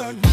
start